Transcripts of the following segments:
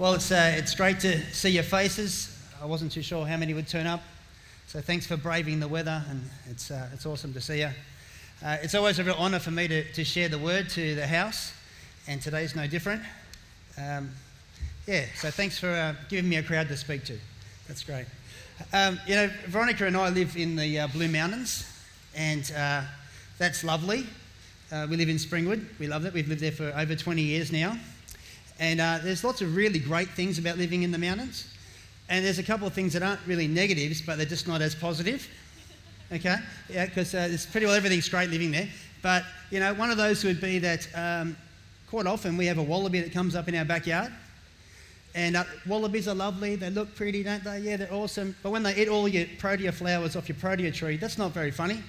Well, it's, uh, it's great to see your faces. I wasn't too sure how many would turn up. So thanks for braving the weather, and it's, uh, it's awesome to see you. Uh, it's always a real honour for me to, to share the word to the house, and today's no different. Um, yeah, so thanks for uh, giving me a crowd to speak to. That's great. Um, you know, Veronica and I live in the uh, Blue Mountains, and uh, that's lovely. We live in Springwood. We love it. We've lived there for over 20 years now. And uh, there's lots of really great things about living in the mountains. And there's a couple of things that aren't really negatives, but they're just not as positive. Okay? Yeah, because uh, it's pretty well everything's great living there. But, you know, one of those would be that um, quite often we have a wallaby that comes up in our backyard. And uh, wallabies are lovely. They look pretty, don't they? Yeah, they're awesome. But when they eat all your protea flowers off your protea tree, that's not very funny.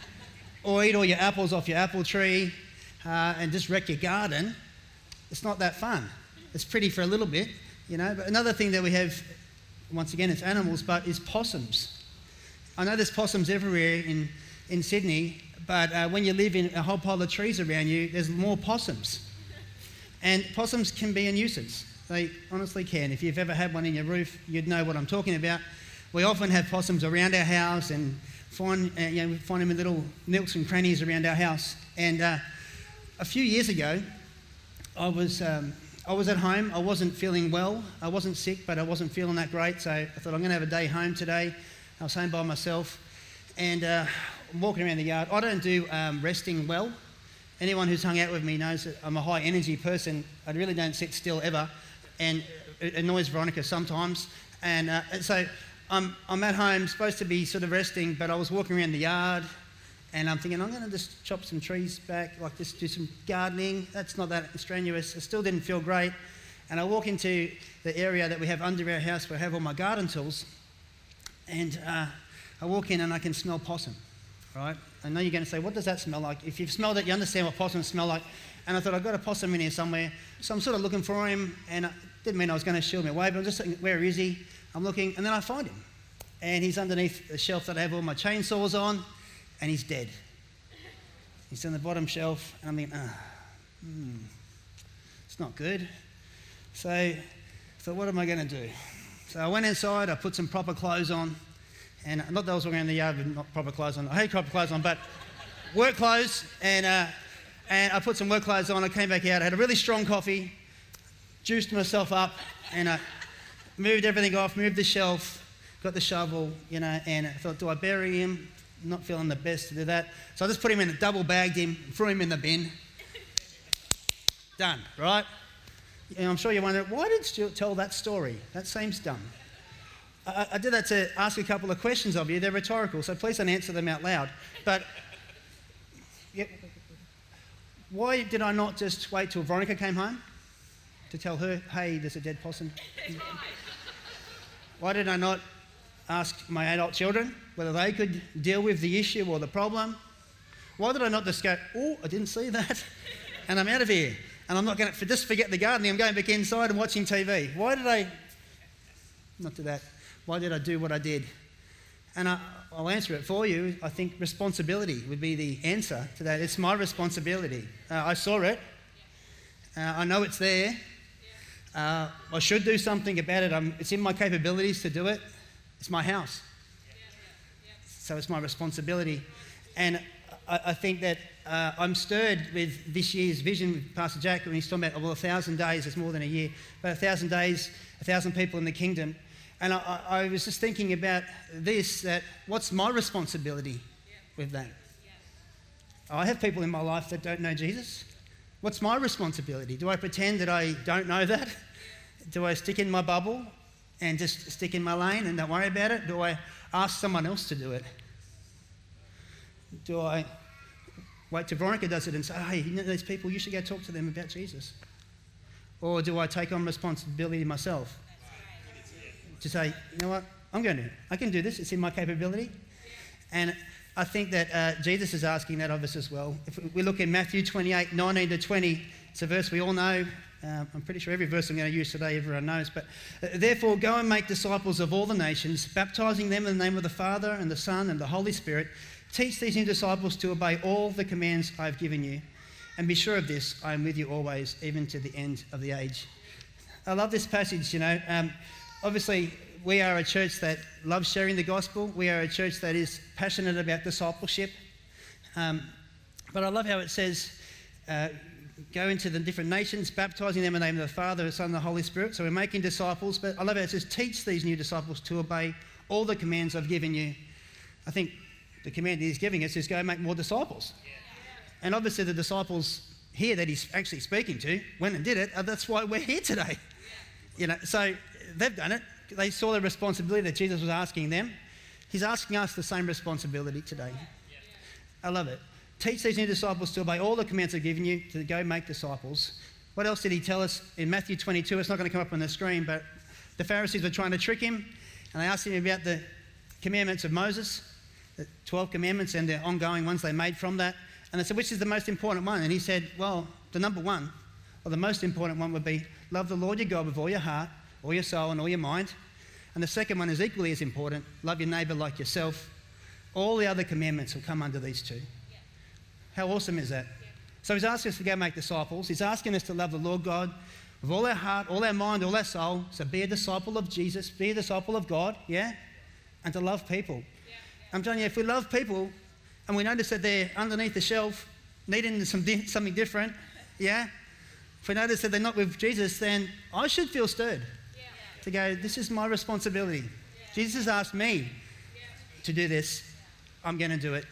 or eat all your apples off your apple tree uh, and just wreck your garden it's not that fun. It's pretty for a little bit, you know. But another thing that we have, once again, it's animals, but is possums. I know there's possums everywhere in, in Sydney, but uh, when you live in a whole pile of trees around you, there's more possums. And possums can be a nuisance. They honestly can. If you've ever had one in your roof, you'd know what I'm talking about. We often have possums around our house and find, uh, you know, we find them in little nooks and crannies around our house. And uh, a few years ago, I was, um, I was at home. I wasn't feeling well. I wasn't sick, but I wasn't feeling that great. So I thought I'm going to have a day home today. I was home by myself. And uh, I'm walking around the yard. I don't do um, resting well. Anyone who's hung out with me knows that I'm a high energy person. I really don't sit still ever. And it annoys Veronica sometimes. And, uh, and so I'm, I'm at home, supposed to be sort of resting, but I was walking around the yard and I'm thinking, I'm going to just chop some trees back, like just do some gardening. That's not that strenuous. I still didn't feel great. And I walk into the area that we have under our house where I have all my garden tools. And uh, I walk in and I can smell possum, right? I know you're going to say, what does that smell like? If you've smelled it, you understand what possums smell like. And I thought, I've got a possum in here somewhere. So I'm sort of looking for him. And it didn't mean I was going to shield me away, but I'm just thinking, where is he? I'm looking. And then I find him. And he's underneath the shelf that I have all my chainsaws on and he's dead. He's on the bottom shelf, and I'm thinking, ah, hmm, it's not good. So thought, what am I going to do? So I went inside, I put some proper clothes on, and not that I was walking around the yard with not proper clothes on. I hate proper clothes on, but work clothes, and, uh, and I put some work clothes on. I came back out, I had a really strong coffee, juiced myself up, and I moved everything off, moved the shelf, got the shovel, you know, and I thought, do I bury him? Not feeling the best to do that. So I just put him in a double bagged him, threw him in the bin. Done, right? And I'm sure you're wondering, why did Stuart tell that story? That seems dumb. I, I, did that to ask a couple of questions of you. They're rhetorical, so please don't answer them out loud. But yeah, why did I not just wait till Veronica came home to tell her, hey, there's a dead possum? Why did I not ask my adult children whether they could deal with the issue or the problem. Why did I not just go, oh, I didn't see that, and I'm out of here, and I'm not going to just forget the gardening, I'm going back inside and watching TV? Why did I not do that? Why did I do what I did? And I, will answer it for you. I think responsibility would be the answer to that. It's my responsibility. Uh, I saw it. Uh, I know it's there. Uh, I should do something about it. I'm, it's in my capabilities to do it. It's my house. So it's my responsibility. And I, I think that uh, I'm stirred with this year's vision Pastor Jack when he's talking about, well, a thousand days is more than a year, but a thousand days, a thousand people in the kingdom. And I, I was just thinking about this that what's my responsibility with that? I have people in my life that don't know Jesus. What's my responsibility? Do I pretend that I don't know that? Do I stick in my bubble and just stick in my lane and don't worry about it? Do I ask someone else to do it? Do I wait till Veronica does it and say, hey, you know these people, you should go talk to them about Jesus? Or do I take on responsibility myself? To say, you know what, I'm going to, I can do this, it's in my capability. And I think that uh, Jesus is asking that of us as well. If we look in Matthew 28 19 to 20, it's a verse we all know. Um, I'm pretty sure every verse I'm going to use today everyone knows. But uh, therefore, go and make disciples of all the nations, baptizing them in the name of the Father and the Son and the Holy Spirit. Teach these new disciples to obey all the commands I've given you. And be sure of this I am with you always, even to the end of the age. I love this passage, you know. Um, obviously, we are a church that loves sharing the gospel. We are a church that is passionate about discipleship. Um, but I love how it says, uh, go into the different nations, baptizing them in the name of the Father, the Son, and the Holy Spirit. So we're making disciples. But I love how it says, teach these new disciples to obey all the commands I've given you. I think the command he's giving us is go make more disciples. And obviously, the disciples here that he's actually speaking to went and did it. That's why we're here today. You know, so they've done it. They saw the responsibility that Jesus was asking them. He's asking us the same responsibility today. I love it. Teach these new disciples to obey all the commands I've given you to go make disciples. What else did he tell us in Matthew 22? It's not going to come up on the screen, but the Pharisees were trying to trick him and they asked him about the commandments of Moses, the 12 commandments and the ongoing ones they made from that. And they said, which is the most important one? And he said, well, the number one, or the most important one would be love the Lord your God with all your heart, all your soul, and all your mind. And the second one is equally as important love your neighbour like yourself. All the other commandments will come under these two. How awesome is that? So he's asking us to go make disciples. He's asking us to love the Lord God with all our heart, all our mind, all our soul. So be a disciple of Jesus, be a disciple of God, yeah? And to love people. I'm telling you, if we love people and we notice that they're underneath the shelf needing some di- something different, yeah? If we notice that they're not with Jesus, then I should feel stirred yeah. to go, this is my responsibility. Yeah. Jesus asked me yeah. to do this. I'm going to do it.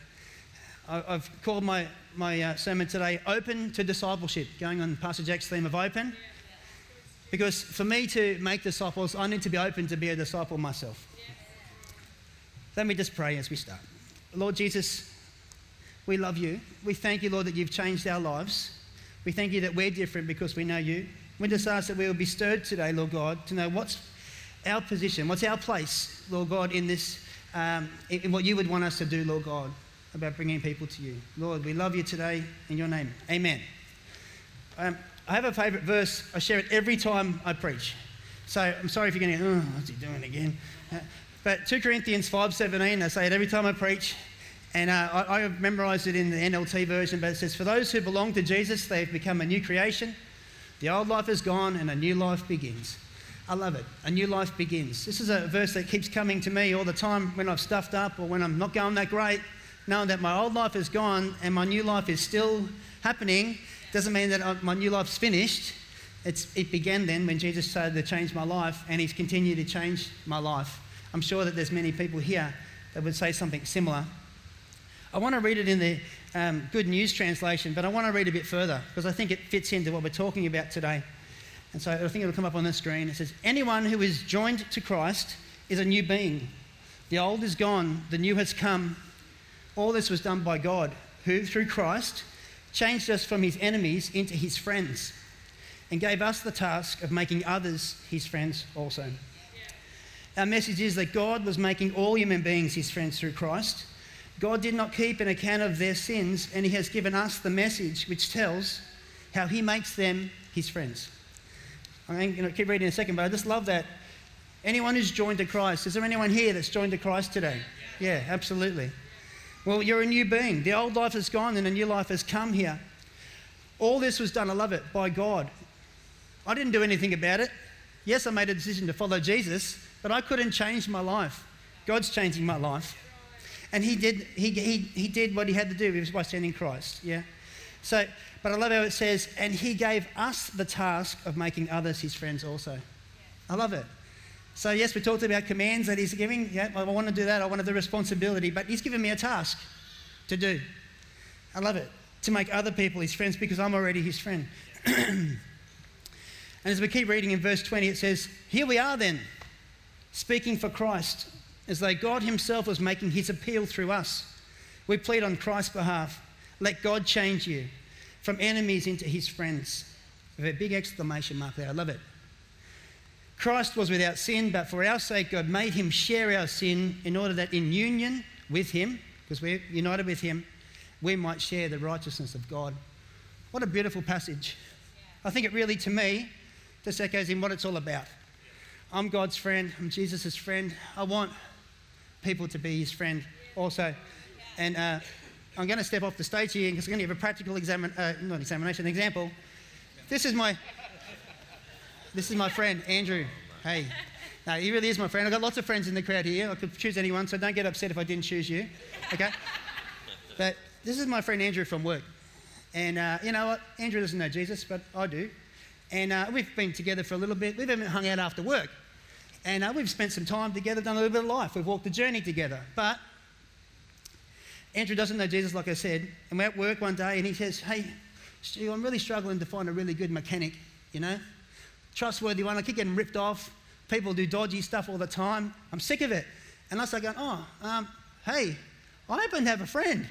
I've called my, my uh, sermon today Open to Discipleship, going on Pastor Jack's theme of open. Because for me to make disciples, I need to be open to be a disciple myself. Let me just pray as we start. Lord Jesus, we love you. We thank you, Lord, that you've changed our lives. We thank you that we're different because we know you. We just ask that we will be stirred today, Lord God, to know what's our position, what's our place, Lord God, in this, um, in what you would want us to do, Lord God, about bringing people to you. Lord, we love you today in your name. Amen. Um, I have a favourite verse. I share it every time I preach. So I'm sorry if you're going, oh, what's he doing again? Uh, but 2 Corinthians 5.17, I say it every time I preach. And uh, I, I memorized it in the NLT version, but it says, For those who belong to Jesus, they've become a new creation. The old life is gone and a new life begins. I love it. A new life begins. This is a verse that keeps coming to me all the time when I've stuffed up or when I'm not going that great, knowing that my old life is gone and my new life is still happening. Doesn't mean that uh, my new life's finished. It's, it began then when Jesus started to change my life, and He's continued to change my life. I'm sure that there's many people here that would say something similar. I want to read it in the um, Good News translation, but I want to read a bit further because I think it fits into what we're talking about today. And so I think it'll come up on the screen. It says, Anyone who is joined to Christ is a new being. The old is gone, the new has come. All this was done by God, who, through Christ, changed us from his enemies into his friends and gave us the task of making others his friends also. Our message is that God was making all human beings his friends through Christ God did not keep an account of their sins, and He has given us the message which tells how He makes them His friends. I'm going to keep reading in a second, but I just love that. Anyone who's joined to Christ, is there anyone here that's joined to Christ today? Yeah, absolutely. Well, you're a new being. The old life is gone and a new life has come here. All this was done, I love it, by God. I didn't do anything about it. Yes, I made a decision to follow Jesus, but I couldn't change my life. God's changing my life. And he did, he, he, he did what he had to do was by sending Christ. Yeah? So, but I love how it says, and he gave us the task of making others his friends also. I love it. So, yes, we talked about commands that he's giving. Yeah, I want to do that. I want the responsibility. But he's given me a task to do. I love it. To make other people his friends because I'm already his friend. and as we keep reading in verse 20, it says, Here we are then, speaking for Christ as though God Himself was making His appeal through us. We plead on Christ's behalf let God change you from enemies into His friends. With a big exclamation mark there. I love it. Christ was without sin, but for our sake, God made Him share our sin in order that in union with Him, because we're united with Him, we might share the righteousness of God. What a beautiful passage. I think it really, to me, just echoes in what it's all about. I'm God's friend, I'm Jesus' friend. I want people to be his friend also. And uh, I'm going to step off the stage here because I'm going to give a practical examine, uh, not examination, example. This is my, This is my friend, Andrew. Hey. No, he really is my friend. I've got lots of friends in the crowd here. I could choose anyone, so don't get upset if I didn't choose you. Okay? but this is my friend Andrew from work. And uh, you know what? Andrew doesn't know Jesus, but I do. And uh, we've been together for a little bit. We've even hung out after work. And uh, we've spent some time together, done a little bit of life. We've walked the journey together. But Andrew doesn't know Jesus, like I said. And we're at work one day and he says, Hey, Stu, I'm really struggling to find a really good mechanic, you know? Trustworthy one. I keep getting ripped off. People do dodgy stuff all the time. I'm sick of it. And I start going, Oh, um, hey, I happen to have a friend.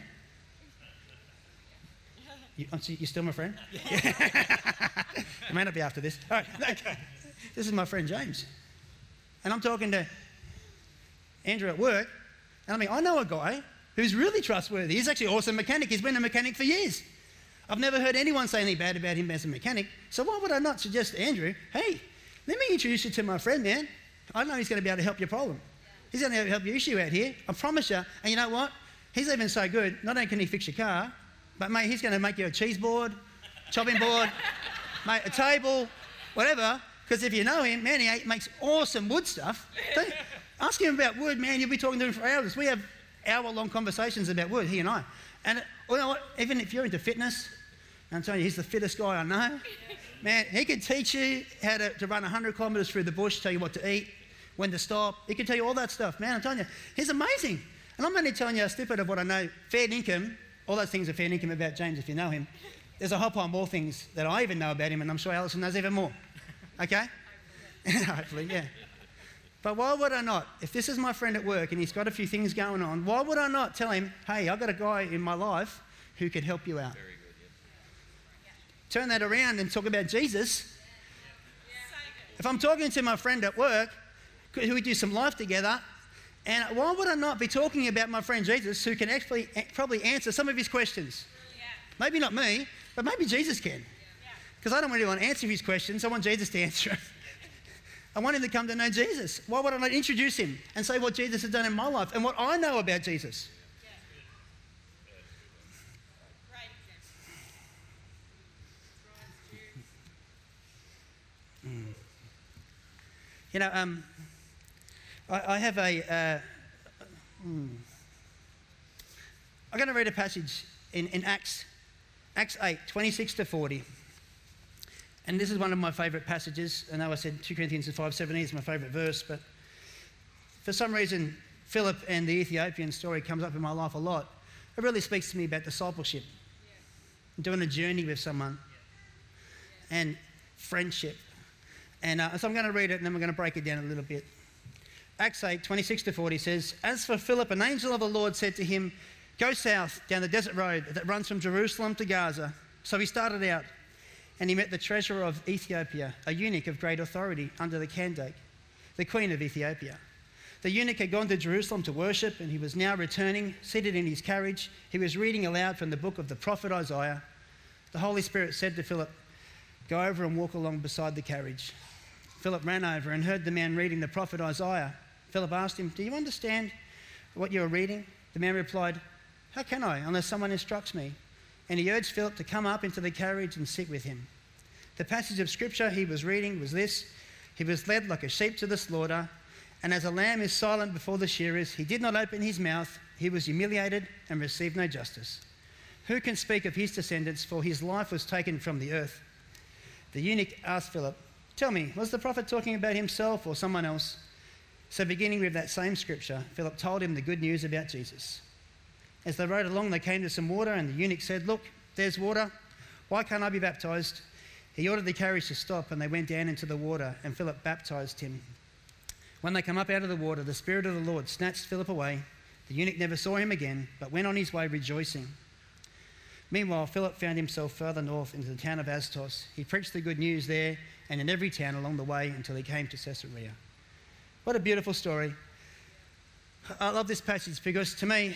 You, you still my friend? It may not be after this. All right. Okay. This is my friend James. And I'm talking to Andrew at work. And I mean, I know a guy who's really trustworthy. He's actually an awesome mechanic. He's been a mechanic for years. I've never heard anyone say anything bad about him as a mechanic. So why would I not suggest to Andrew, hey, let me introduce you to my friend, man. I know he's going to be able to help your problem. He's going to help your issue out here. I promise you. And you know what? He's even so good. Not only can he fix your car, but mate, he's going to make you a cheese board, chopping board, mate, a table, whatever. Because if you know him, man, he makes awesome wood stuff. Ask him about wood, man. You'll be talking to him for hours. We have hour-long conversations about wood, he and I. And you know what? Even if you're into fitness, I'm telling you, he's the fittest guy I know. Man, he could teach you how to, to run 100 kilometres through the bush, tell you what to eat, when to stop. He can tell you all that stuff. Man, I'm telling you, he's amazing. And I'm only telling you a snippet of what I know. Fair income, all those things are fair income about James if you know him. There's a whole pile more things that I even know about him, and I'm sure Alison knows even more. Okay? Hopefully, yeah. But why would I not? If this is my friend at work and he's got a few things going on, why would I not tell him, hey, I've got a guy in my life who could help you out? turn that around and talk about Jesus. If I'm talking to my friend at work, who we do some life together, and why would I not be talking about my friend Jesus who can actually eh, probably answer some of his questions? Maybe not me, but maybe Jesus can. Because I don't really want to answer his questions, I want Jesus to answer them. I want him to come to know Jesus. Why would I not introduce him and say what Jesus has done in my life and what I know about Jesus? You know, um, I, I, have a. Uh, hmm. I'm going to read a passage in, in Acts, Acts 8, 26 to 40. And this is one of my favourite passages. I know I said 2 Corinthians 5.17 is my favourite verse, but for some reason, Philip and the Ethiopian story comes up in my life a lot. It really speaks to me about discipleship, yeah. doing a journey with someone, yeah. and friendship. And uh, so I'm going to read it and then we're going to break it down a little bit. Acts 8, 26 to 40 says, As for Philip, an angel of the Lord said to him, Go south down the desert road that runs from Jerusalem to Gaza. So he started out and he met the treasurer of Ethiopia, a eunuch of great authority under the Candace, the queen of Ethiopia. The eunuch had gone to Jerusalem to worship and he was now returning, seated in his carriage. He was reading aloud from the book of the prophet Isaiah. The Holy Spirit said to Philip, Go over and walk along beside the carriage. Philip ran over and heard the man reading the prophet Isaiah. Philip asked him, Do you understand what you are reading? The man replied, How can I, unless someone instructs me? And he urged Philip to come up into the carriage and sit with him. The passage of scripture he was reading was this He was led like a sheep to the slaughter, and as a lamb is silent before the shearers, he did not open his mouth. He was humiliated and received no justice. Who can speak of his descendants, for his life was taken from the earth? The eunuch asked Philip, Tell me, was the prophet talking about himself or someone else? So, beginning with that same scripture, Philip told him the good news about Jesus. As they rode along, they came to some water, and the eunuch said, Look, there's water. Why can't I be baptized? He ordered the carriage to stop, and they went down into the water, and Philip baptized him. When they come up out of the water, the Spirit of the Lord snatched Philip away. The eunuch never saw him again, but went on his way rejoicing. Meanwhile, Philip found himself further north into the town of Azotus. He preached the good news there and in every town along the way until he came to Caesarea. What a beautiful story. I love this passage because to me,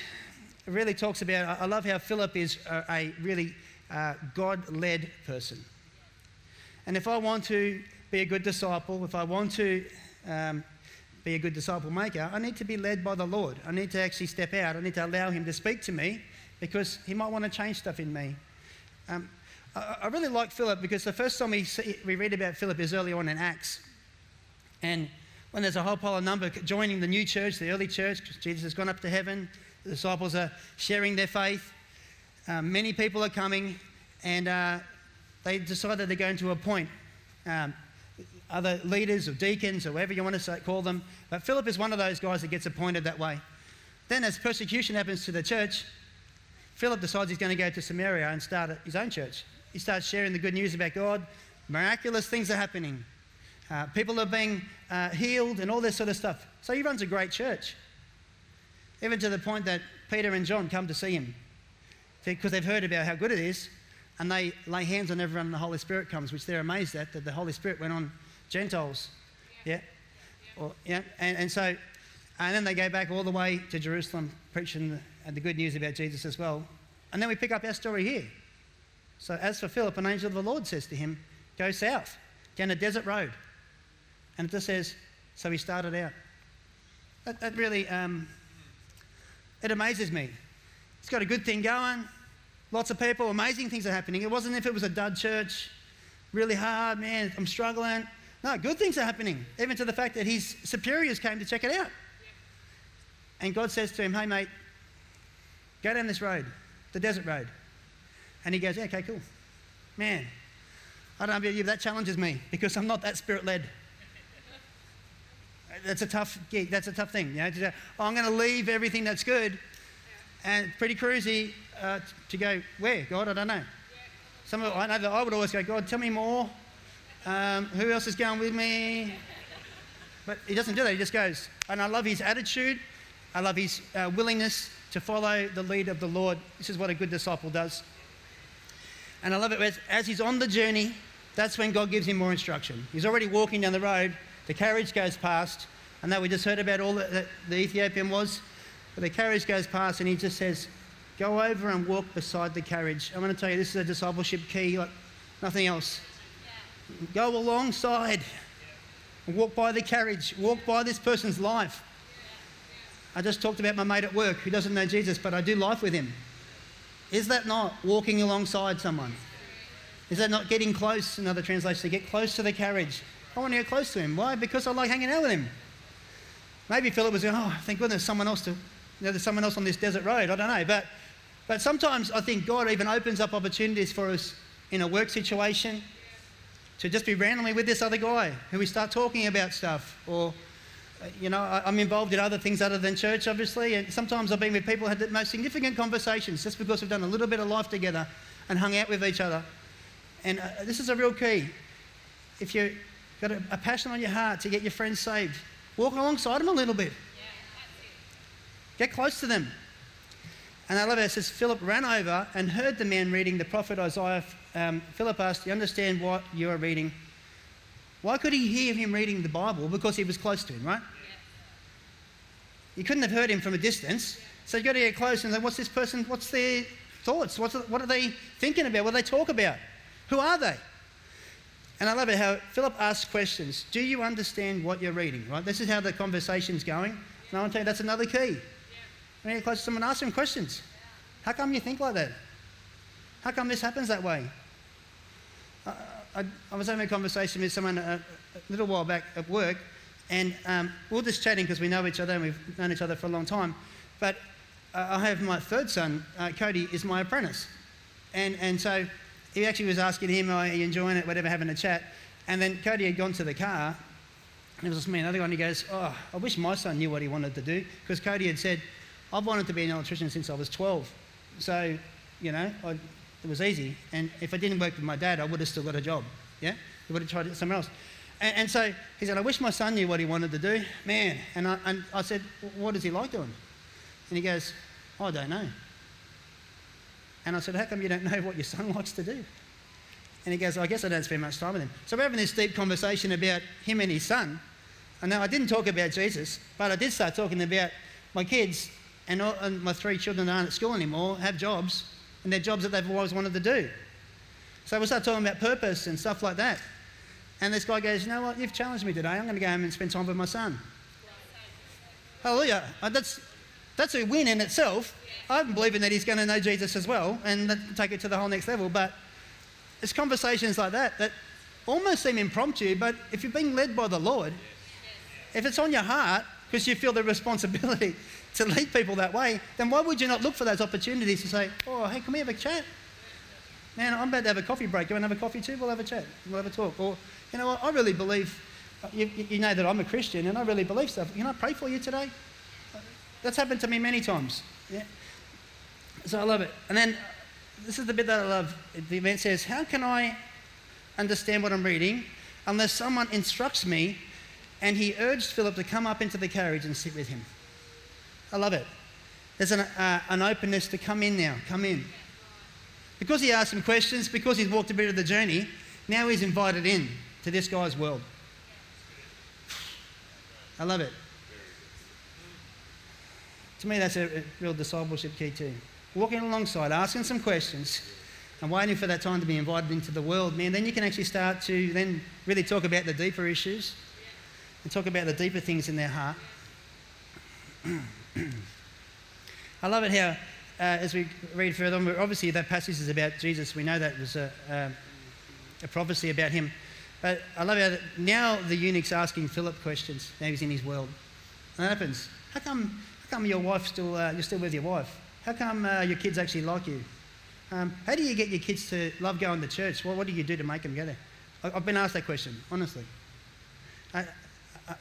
really talks about, I love how Philip is a, really uh, God led person. And if I want to be a good disciple, if I want to um, be a good disciple maker, I need to be led by the Lord. I need to actually step out. I need to allow Him to speak to me because He might want to change stuff in me. Um, I, I really like Philip because the first time we, see, we read about Philip is early on in Acts. And when there's a whole pile of number joining the new church, the early church, Jesus has gone up to heaven, disciples are sharing their faith, uh, many people are coming, and uh, they that they're going to appoint um, other leaders or deacons or whatever you want to say, call them. But Philip is one of those guys that gets appointed that way. Then, as persecution happens to the church, Philip decides he's going to go to Samaria and start his own church. He starts sharing the good news about God. Miraculous things are happening. Uh, people are being uh, healed and all this sort of stuff. So he runs a great church. Even to the point that Peter and John come to see him because they've heard about how good it is and they lay hands on everyone and the Holy Spirit comes, which they're amazed at, that the Holy Spirit went on Gentiles. Yeah. yeah. Or, yeah. And, and so, and then they go back all the way to Jerusalem preaching the, the good news about Jesus as well. And then we pick up our story here. So as for Philip, an angel of the Lord says to him, Go south, down a desert road. And it just says, So he started out. That, that really, um, it amazes me. It's got a good thing going, lots of people, amazing things are happening. It wasn't if it was a dud church, really hard, man, I'm struggling. No, good things are happening, even to the fact that his superiors came to check it out. And God says to him, Hey, mate, go down this road, the desert road. And he goes, yeah, okay, cool. Man, I don't know if that challenges me because I'm not that spirit led. That's a tough gig. That's a tough thing. You know, to, oh, I'm going to leave everything that's good and pretty cruisy uh, to go, where? God, I don't know. Some of, I know that I would always go, God, tell me more. Um, who else is going with me? But he doesn't do that. He just goes. And I love his attitude. I love his uh, willingness to follow the lead of the Lord. This is what a good disciple does. And I love it as, as he's on the journey, that's when God gives him more instruction. He's already walking down the road, the carriage goes past, and that we just heard about all that the Ethiopian was. But the carriage goes past, and he just says, Go over and walk beside the carriage. I'm going to tell you, this is a discipleship key like nothing else. Yeah. Go alongside and walk by the carriage, walk by this person's life. I just talked about my mate at work who doesn't know Jesus, but I do life with him. Is that not walking alongside someone? Is that not getting close? Another translation, get close to the carriage. I want to get close to him. Why? Because I like hanging out with him. Maybe Philip was going, oh, thank goodness someone else to, you know, there's someone else on this desert road. I don't know. But, but sometimes I think God even opens up opportunities for us in a work situation to just be randomly with this other guy who we start talking about stuff or you know, I'm involved in other things other than church, obviously, and sometimes I've been with people who had the most significant conversations just because we've done a little bit of life together and hung out with each other. And uh, this is a real key. If you've got a, a, passion on your heart to get your friends saved, walk alongside them a little bit. Get close to them. And I love it. It says, Philip ran over and heard the man reading the prophet Isaiah. Um, Philip asked, Do you understand what you are reading? Why could he hear him reading the Bible? Because he was close to him, right? You couldn't have heard him from a distance. So you've got to get close and say, what's this person, what's their thoughts? What's, what are they thinking about? What do they talk about? Who are they? And I love it how Philip asks questions. Do you understand what you're reading? Right? This is how the conversation's going. And I want to tell you that's another key. Yeah. When you get close to someone, ask them questions. How come you think like that? How come this happens that way? I, I was having a conversation with someone a, a little while back at work, and um, we are just chatting because we know each other and we've known each other for a long time. But uh, I have my third son, uh, Cody, is my apprentice. And, and so he actually was asking him, oh, Are you enjoying it? Whatever, having a chat. And then Cody had gone to the car, and it was just me, another guy, and He goes, Oh, I wish my son knew what he wanted to do. Because Cody had said, I've wanted to be an electrician since I was 12. So, you know, I it was easy. And if I didn't work with my dad, I would have still got a job. Yeah? He would have tried it somewhere else. And, and, so he said, I wish my son knew what he wanted to do. Man. And I, and I said, What does he like doing? And he goes, oh, I don't know. And I said, How come you don't know what your son likes to do? And he goes, I guess I don't spend much time with him. So we're having this deep conversation about him and his son. And now I didn't talk about Jesus, but I did start talking about my kids and, all, and my three children that aren't at school anymore have jobs and their jobs that they've always wanted to do. So we start talking about purpose and stuff like that. And this guy goes, You know what? You've challenged me today. I'm going to go home and spend time with my son. Hallelujah. Uh, that's, that's a win in itself. I'm believing that he's going to know Jesus as well and take it to the whole next level. But it's conversations like that that almost seem impromptu, but if you're being led by the Lord, if it's on your heart because you feel the responsibility to lead people that way, then why would you not look for those opportunities to say, oh, hey, can we have a chat? Man, I'm about to have a coffee break. You want to have a coffee too? We'll have a chat. We'll have a talk. Or, you know what, I really believe, you, you know that I'm a Christian and I really believe stuff. Can I pray for you today? That's happened to me many times. Yeah. So I love it. And then this is the bit that I love. The event says, How can I understand what I'm reading unless someone instructs me? And he urged Philip to come up into the carriage and sit with him. I love it. There's an, uh, an openness to come in now, come in. Because he asked some questions, because he's walked a bit of the journey, now he's invited in to this guy's world. I love it. To me, that's a, a real discipleship key too. Walking alongside, asking some questions, and waiting for that time to be invited into the world, man, then you can actually start to then really talk about the deeper issues and talk about the deeper things in their heart. I love it how, uh, as we read further on, obviously that passage is about Jesus. We know that was a, uh, a prophecy about him. But I love how now the eunuch's asking Philip questions. Now he's in his world. And that happens. How come, come your wife still, uh, you're still with your wife? How come uh, your kids actually like you? Um, how do you get your kids to love going to church? Well, what do you do to make them go there? I, have been asked that question, honestly. I,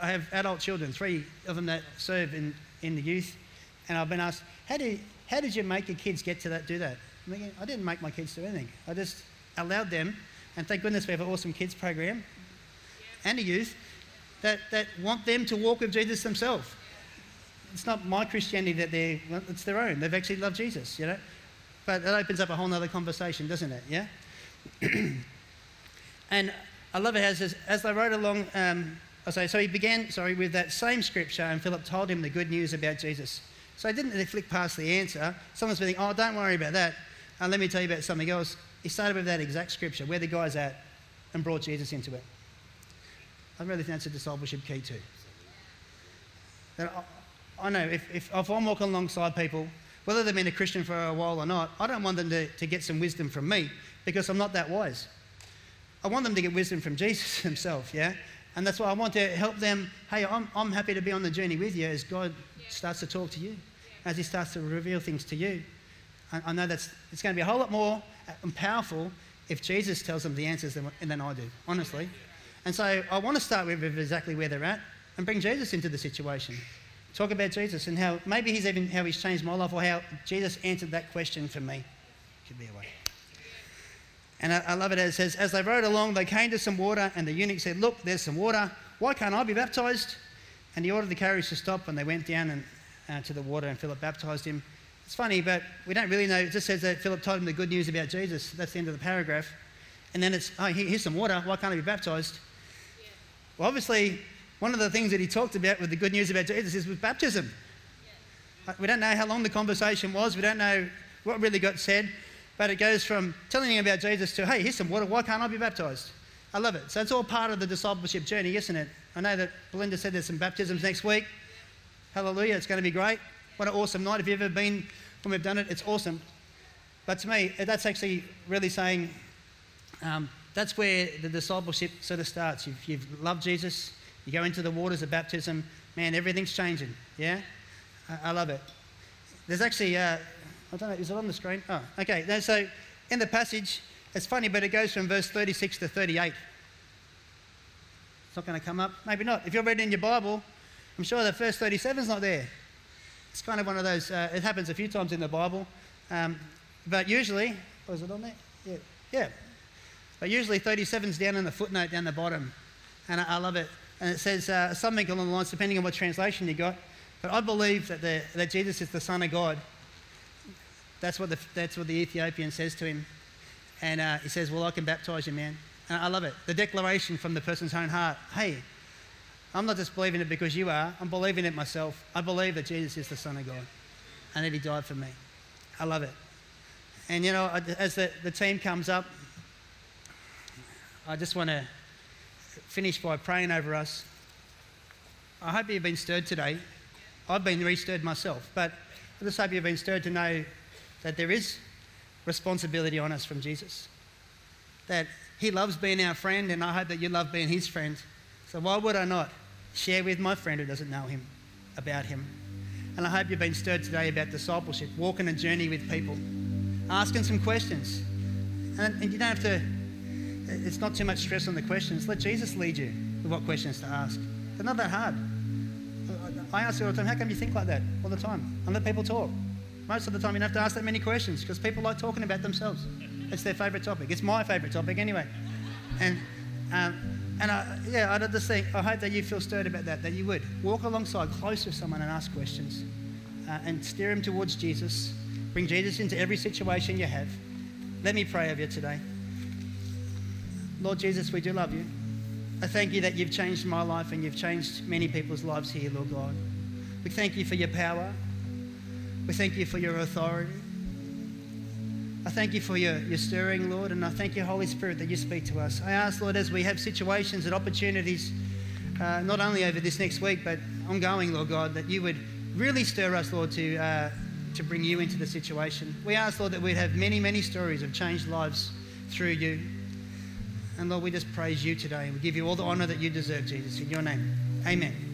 I have adult children, three of them that serve in, in the youth, and I've been asked, how, do, how did you make your kids get to that, do that? Thinking, I didn't make my kids do anything. I just allowed them, and thank goodness we have an awesome kids program and a youth that, that want them to walk with Jesus themselves. It's not my Christianity that they're, it's their own. They've actually loved Jesus, you know? But that opens up a whole other conversation, doesn't it? Yeah? and I love it as, as they rode along, um, I say, so he began, sorry, with that same scripture, and Philip told him the good news about Jesus. So he didn't flick past the answer. Someone's been thinking, oh, don't worry about that. Let me tell you about something else. He started with that exact scripture, where the guy's at, and brought Jesus into it. I really think that's a discipleship key too. That I, know if, if, if I'm walking alongside people, whether they've been a Christian for a while or not, I don't want them to, to get some wisdom from me because I'm not that wise. I want them to get wisdom from Jesus himself, yeah? And that's why I want to help them. Hey, I'm, I'm happy to be on the journey with you as God yeah. starts to talk to you, yeah. as He starts to reveal things to you. I, I know that's it's going to be a whole lot more uh, and powerful if Jesus tells them the answers than, than I do, honestly. And so I want to start with exactly where they're at and bring Jesus into the situation. Talk about Jesus and how maybe he's even how he's changed my life or how Jesus answered that question for me. Could be a way. And I, I love it as it says, as they rode along, they came to some water, and the eunuch said, Look, there's some water. Why can't I be baptized? And he ordered the carriage to stop, and they went down and, uh, to the water, and Philip baptized him. It's funny, but we don't really know. It just says that Philip told him the good news about Jesus. That's the end of the paragraph. And then it's, oh, here's some water. Why can't I be baptized? Yeah. Well, obviously, one of the things that he talked about with the good news about Jesus is with baptism. Yeah. We don't know how long the conversation was. We don't know what really got said. But it goes from telling him about Jesus to, hey, here's some water. Why can't I be baptized? I love it. So it's all part of the discipleship journey, isn't it? I know that Belinda said there's some baptisms next week. Hallelujah. It's going to be great. What an awesome night. If you've ever been when we've done it, it's awesome. But to me, that's actually really saying um, that's where the discipleship sort of starts. You've, you've loved Jesus, you go into the waters of baptism, man, everything's changing. Yeah? I, I love it. There's actually, uh, I don't know, is it on the screen? Oh, okay. So in the passage, it's funny, but it goes from verse 36 to 38. It's not going to come up. Maybe not. If you're reading in your Bible, I'm sure the first 37 is not there. It's kind of one of those, uh, it happens a few times in the Bible. Um, but usually, was it on there? Yeah. Yeah. But usually 37 is down in the footnote down the bottom. And I, I love it. And it says uh, something along the lines, depending on what translation you got. But I believe that, the, that Jesus is the Son of God that's what the, that's what the Ethiopian says to him. And uh, he says, Well, I can baptize you, man. And I love it. The declaration from the person's own heart hey, I'm not just believing it because you are, I'm believing it myself. I believe that Jesus is the Son of God and that He died for me. I love it. And you know, as the, the team comes up, I just want to finish by praying over us. I hope you've been stirred today. I've been re-stirred myself, but I just hope you've been stirred to know that there is responsibility on us from Jesus. that He loves being our friend, and I hope that you love being His friend. So why would I not share with my friend who doesn't know Him about Him? And I hope you've been stirred today about discipleship, walking a journey with people, asking some questions. And, and you don't have to, it's not too much stress on the questions. Let Jesus lead you with what questions to ask. They're not that hard. I ask you all the time, how come you think like that all the time? And let people talk. Most of the time, you don't have to ask that many questions because people like talking about themselves. It's their favourite topic. It's my favourite topic anyway. And, um, and I, yeah, I just think, I hope that you feel stirred about that, that you would walk alongside close with someone and ask questions uh, and steer them towards Jesus. Bring Jesus into every situation you have. Let me pray over you today. Lord Jesus, we do love you. I thank you that you've changed my life and you've changed many people's lives here, Lord God. We thank you for your power. We thank you for your authority. I thank you for your, your stirring, Lord, and I thank you, Holy Spirit, that you speak to us. I ask, Lord, as we have situations and opportunities, uh, not only over this next week, but ongoing, Lord God, that you would really stir us, Lord, to, uh, to bring you into the situation. We ask, Lord, that we'd have many, many stories of changed lives through you. And Lord, we just praise you today. And we give you all the honour that you deserve, Jesus, in your name. Amen.